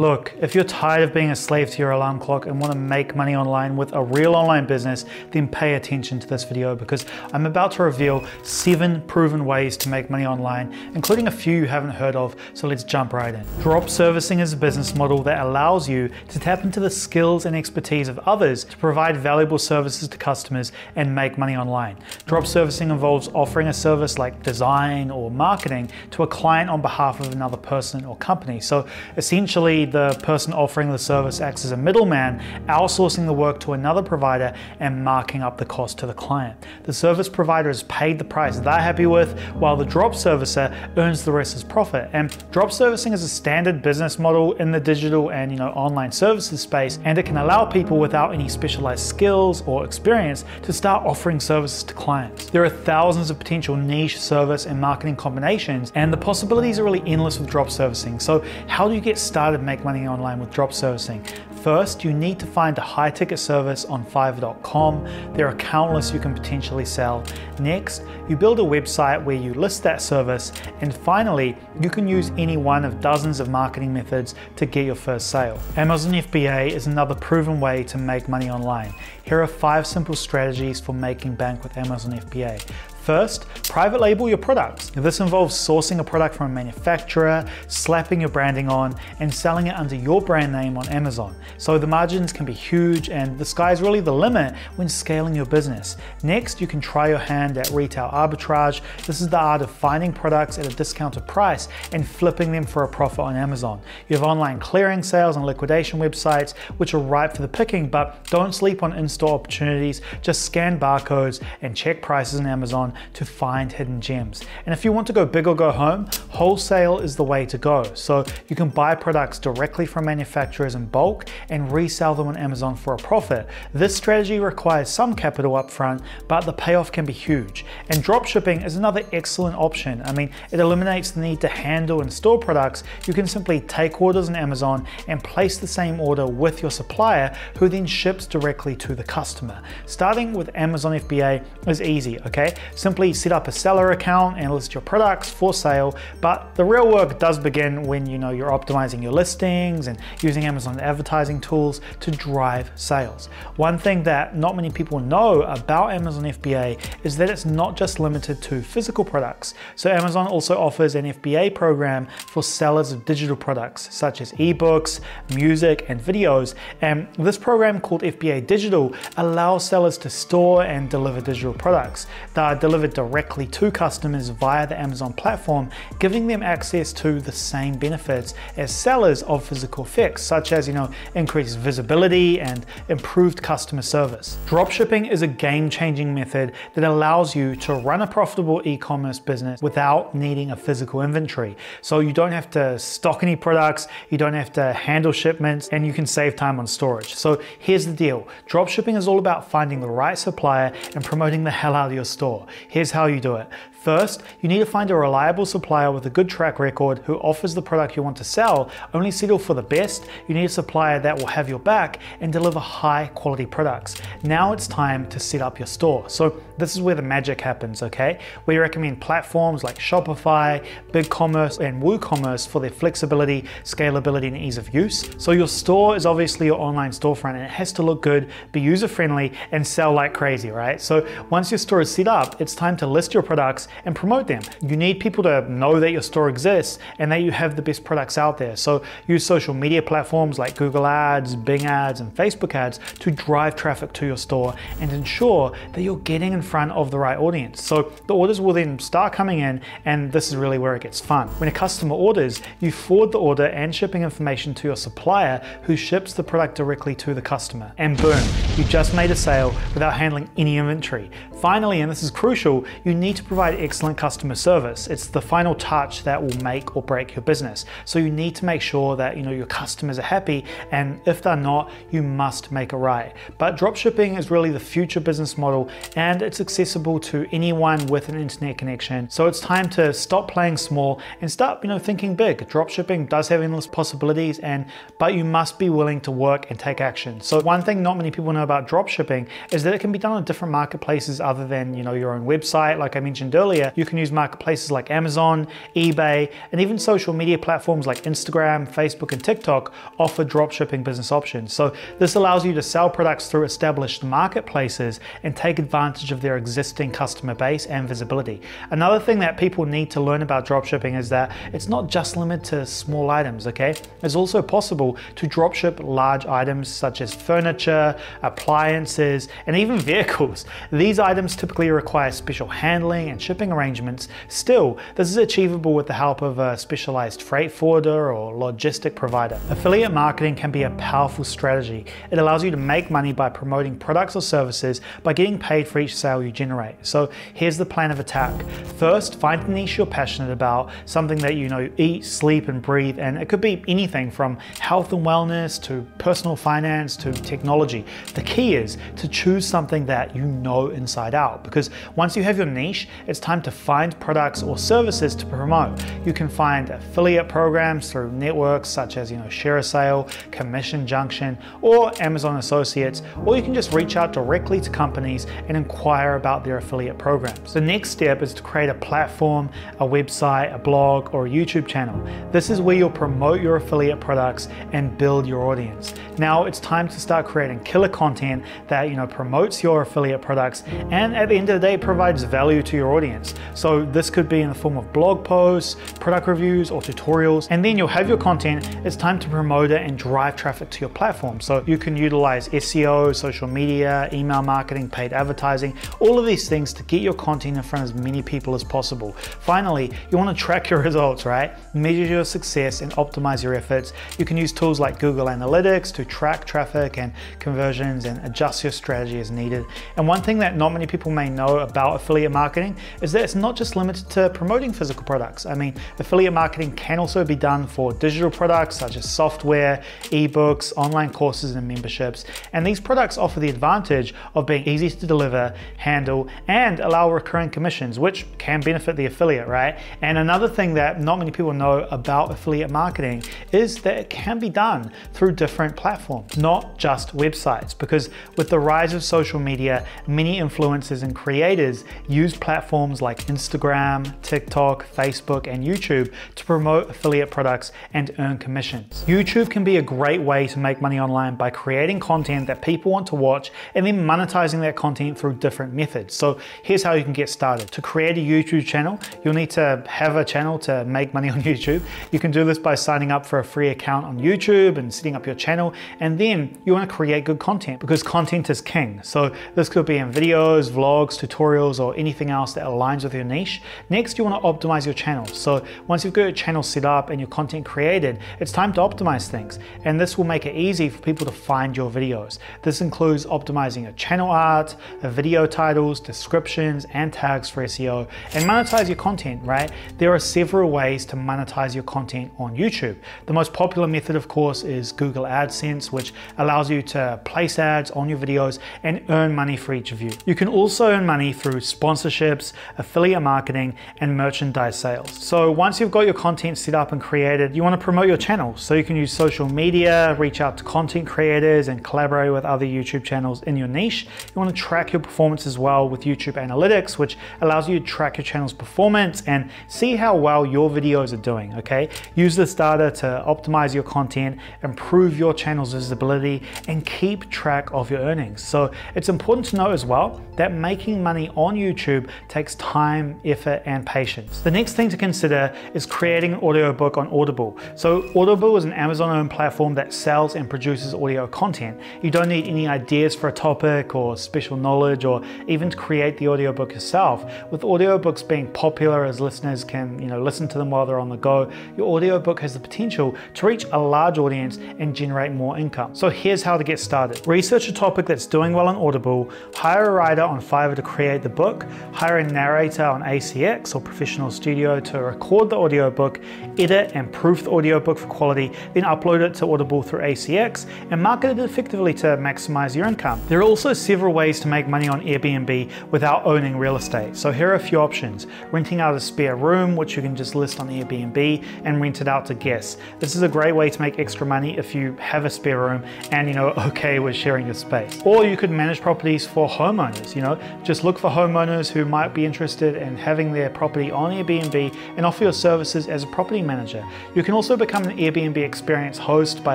Look, if you're tired of being a slave to your alarm clock and want to make money online with a real online business, then pay attention to this video because I'm about to reveal seven proven ways to make money online, including a few you haven't heard of, so let's jump right in. Drop servicing is a business model that allows you to tap into the skills and expertise of others to provide valuable services to customers and make money online. Drop servicing involves offering a service like design or marketing to a client on behalf of another person or company. So essentially, the person offering the service acts as a middleman, outsourcing the work to another provider and marking up the cost to the client. The service provider is paid the price they're happy with, while the drop servicer earns the rest as profit. And drop servicing is a standard business model in the digital and you know online services space, and it can allow people without any specialized skills or experience to start offering services to clients. There are thousands of potential niche service and marketing combinations, and the possibilities are really endless with drop servicing. So, how do you get started making money online with drop servicing? First, you need to find a high ticket service on Fiverr.com. There are countless you can potentially sell. Next, you build a website where you list that service. And finally, you can use any one of dozens of marketing methods to get your first sale. Amazon FBA is another proven way to make money online. Here are five simple strategies for making bank with Amazon FBA. First, private label your products. This involves sourcing a product from a manufacturer, slapping your branding on, and selling it under your brand name on Amazon. So the margins can be huge and the sky's really the limit when scaling your business. Next, you can try your hand at retail arbitrage. This is the art of finding products at a discounted price and flipping them for a profit on Amazon. You have online clearing sales and liquidation websites, which are ripe for the picking, but don't sleep on in-store opportunities. Just scan barcodes and check prices on Amazon to find hidden gems. And if you want to go big or go home, wholesale is the way to go. So you can buy products directly from manufacturers in bulk and resell them on Amazon for a profit. This strategy requires some capital upfront, but the payoff can be huge. And dropshipping is another excellent option. I mean, it eliminates the need to handle and store products. You can simply take orders on Amazon and place the same order with your supplier, who then ships directly to the customer. Starting with Amazon FBA is easy, okay? Simply set up a seller account and list your products for sale, but the real work does begin when you know you're optimizing your listings and using Amazon advertising tools to drive sales. One thing that not many people know about Amazon FBA is that it's not just limited to physical products. So Amazon also offers an FBA program for sellers of digital products such as ebooks, music, and videos. And this program called FBA Digital allows sellers to store and deliver digital products are delivered directly to customers via the Amazon platform, giving them access to the same benefits as sellers of physical effects, such as you know increased visibility and improved customer service. Dropshipping is a game-changing method that allows you to run a profitable e-commerce business without needing a physical inventory. So you don't have to stock any products, you don't have to handle shipments, and you can save time on storage. So here's the deal. Dropshipping is all about finding the right supplier and promoting the hell out of your store. Here's how you do it. First, you need to find a reliable supplier with a good track record who offers the product you want to sell. Only settle for the best. You need a supplier that will have your back and deliver high quality products. Now it's time to set up your store. So this is where the magic happens, okay? We recommend platforms like Shopify, BigCommerce, and WooCommerce for their flexibility, scalability, and ease of use. So your store is obviously your online storefront and it has to look good, be user friendly, and sell like crazy, right? So once your store is set up, it's time to list your products and promote them. You need people to know that your store exists and that you have the best products out there. So use social media platforms like Google Ads, Bing Ads, and Facebook Ads to drive traffic to your store and ensure that you're getting in front of the right audience. So the orders will then start coming in, and this is really where it gets fun. When a customer orders, you forward the order and shipping information to your supplier who ships the product directly to the customer. And boom, you just made a sale without handling any inventory. Finally, and this is crucial, you need to provide excellent customer service. It's the final touch that will make or break your business. So you need to make sure that you know your customers are happy, and if they're not, you must make it right. But dropshipping is really the future business model, and it's accessible to anyone with an internet connection. So it's time to stop playing small and start, you know, thinking big. Dropshipping does have endless possibilities, and but you must be willing to work and take action. So one thing not many people know about dropshipping is that it can be done on different marketplaces other than you know your own website, like I mentioned earlier, you can use marketplaces like Amazon, eBay, and even social media platforms like Instagram, Facebook, and TikTok offer dropshipping business options. So this allows you to sell products through established marketplaces and take advantage of their existing customer base and visibility. Another thing that people need to learn about dropshipping is that it's not just limited to small items, okay? It's also possible to dropship large items such as furniture, appliances, and even vehicles. These items typically require special handling and shipping arrangements. Still, this is achievable with the help of a specialized freight forwarder or logistic provider. Affiliate marketing can be a powerful strategy. It allows you to make money by promoting products or services by getting paid for each sale you generate. So here's the plan of attack. First, find a niche you're passionate about, something that you know eat, sleep, and breathe, and it could be anything from health and wellness to personal finance to technology. The key is to choose something that you know inside out because once you have your niche, it's time to find products or services to promote. You can find affiliate programs through networks such as you know ShareASale, Commission Junction, or Amazon Associates, or you can just reach out directly to companies and inquire about their affiliate programs. The next step is to create a platform, a website, a blog, or a YouTube channel. This is where you'll promote your affiliate products and build your audience. Now it's time to start creating killer content that you know promotes your affiliate products and at the end of the day provides value to your audience. So this could be in the form of blog posts, product reviews, or tutorials. And then you'll have your content. It's time to promote it and drive traffic to your platform. So you can utilize SEO, social media, email marketing, paid advertising, all of these things to get your content in front of as many people as possible. Finally, you want to track your results, right? Measure your success and optimize your efforts. You can use tools like Google Analytics to track traffic and conversions and adjust your strategy as needed. And one thing that not many people may know about affiliate marketing is that it's not just limited to promoting physical products. I mean, affiliate marketing can also be done for digital products such as software, ebooks, online courses, and memberships. And these products offer the advantage of being easy to deliver, handle, and allow recurring commissions, which can benefit the affiliate, right? And another thing that not many people know about affiliate marketing is that it can be done through different platforms, not just websites, because with the rise of social media, many influencers and creators use platforms like Instagram, TikTok, Facebook, and YouTube to promote affiliate products and earn commissions. YouTube can be a great way to make money online by creating content that people want to watch and then monetizing that content through different methods. So here's how you can get started. To create a YouTube channel, you'll need to have a channel to make money on YouTube. You can do this by signing up for a free account on YouTube and setting up your channel. And then you want to create good content because content is king. So this could be in videos, vlogs, tutorials, or anything else that aligns with your niche. Next, you want to optimize your channel. So once you've got your channel set up and your content created, it's time to optimize things. And this will make it easy for people to find your videos. This includes optimizing your channel art, video titles, descriptions, and tags for SEO, and monetize your content, right? There are several ways to monetize your content on YouTube. The most popular method, of course, is Google AdSense, which allows you to place ads on your videos and earn money for each view. You can also earn money through sponsorships, affiliate marketing, and merchandise sales. So once you've got your content set up and created, you want to promote your channel. So you can use social media, reach out to content creators, and collaborate with other YouTube channels in your niche. You want to track your performance as well with YouTube Analytics, which allows you to track your channel's performance and see how well your videos are doing, okay? Use this data to optimize your content, improve your channel's visibility, and keep track of your earnings. So it's important to know as well that making money on YouTube takes time, effort, and patience. The next thing to consider is creating an audiobook on Audible. So Audible is an Amazon-owned platform that sells and produces audio content. You don't need any ideas for a topic or special knowledge or even to create the audiobook yourself. With audiobooks being popular as listeners can, you know, listen to them while they're on the go, your audiobook has the potential to reach a large audience and generate more income. So here's how to get started. Research a topic that's doing well on Audible, hire a writer on Fiverr to create the book, hire a narrator on ACX or Professional Studio to record the audiobook, edit and proof the audiobook for quality, then upload it to Audible through ACX and market it effectively to maximize your income. There are also several ways to make money on Airbnb without owning real estate. So here are a few options. Renting out a spare room, which you can just list on Airbnb and rent it out to guests. This is a great way to make extra money if you have a spare room and you know okay with sharing your space. Or you could manage properties for homeowners. You You know, just look for homeowners who might be interested in having their property on Airbnb and offer your services as a property manager. You can also become an Airbnb experience host by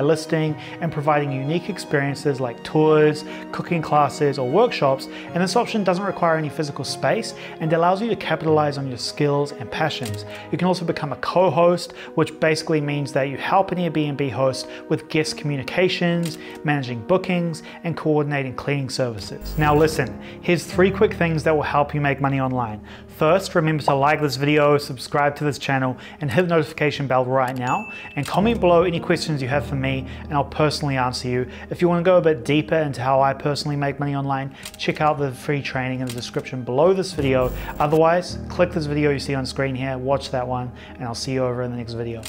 listing and providing unique experiences like tours, cooking classes, or workshops. And this option doesn't require any physical space and allows you to capitalize on your skills and passions. You can also become a co-host, which basically means that you help an Airbnb host with guest communications, managing bookings, and coordinating cleaning services. Now listen, here's three quick things that will help you make money online. First, remember to like this video, subscribe to this channel, and hit the notification bell right now. And comment below any questions you have for me, and I'll personally answer you. If you want to go a bit deeper into how I personally make money online, check out the free training in the description below this video. Otherwise, click this video you see on screen here, watch that one, and I'll see you over in the next video.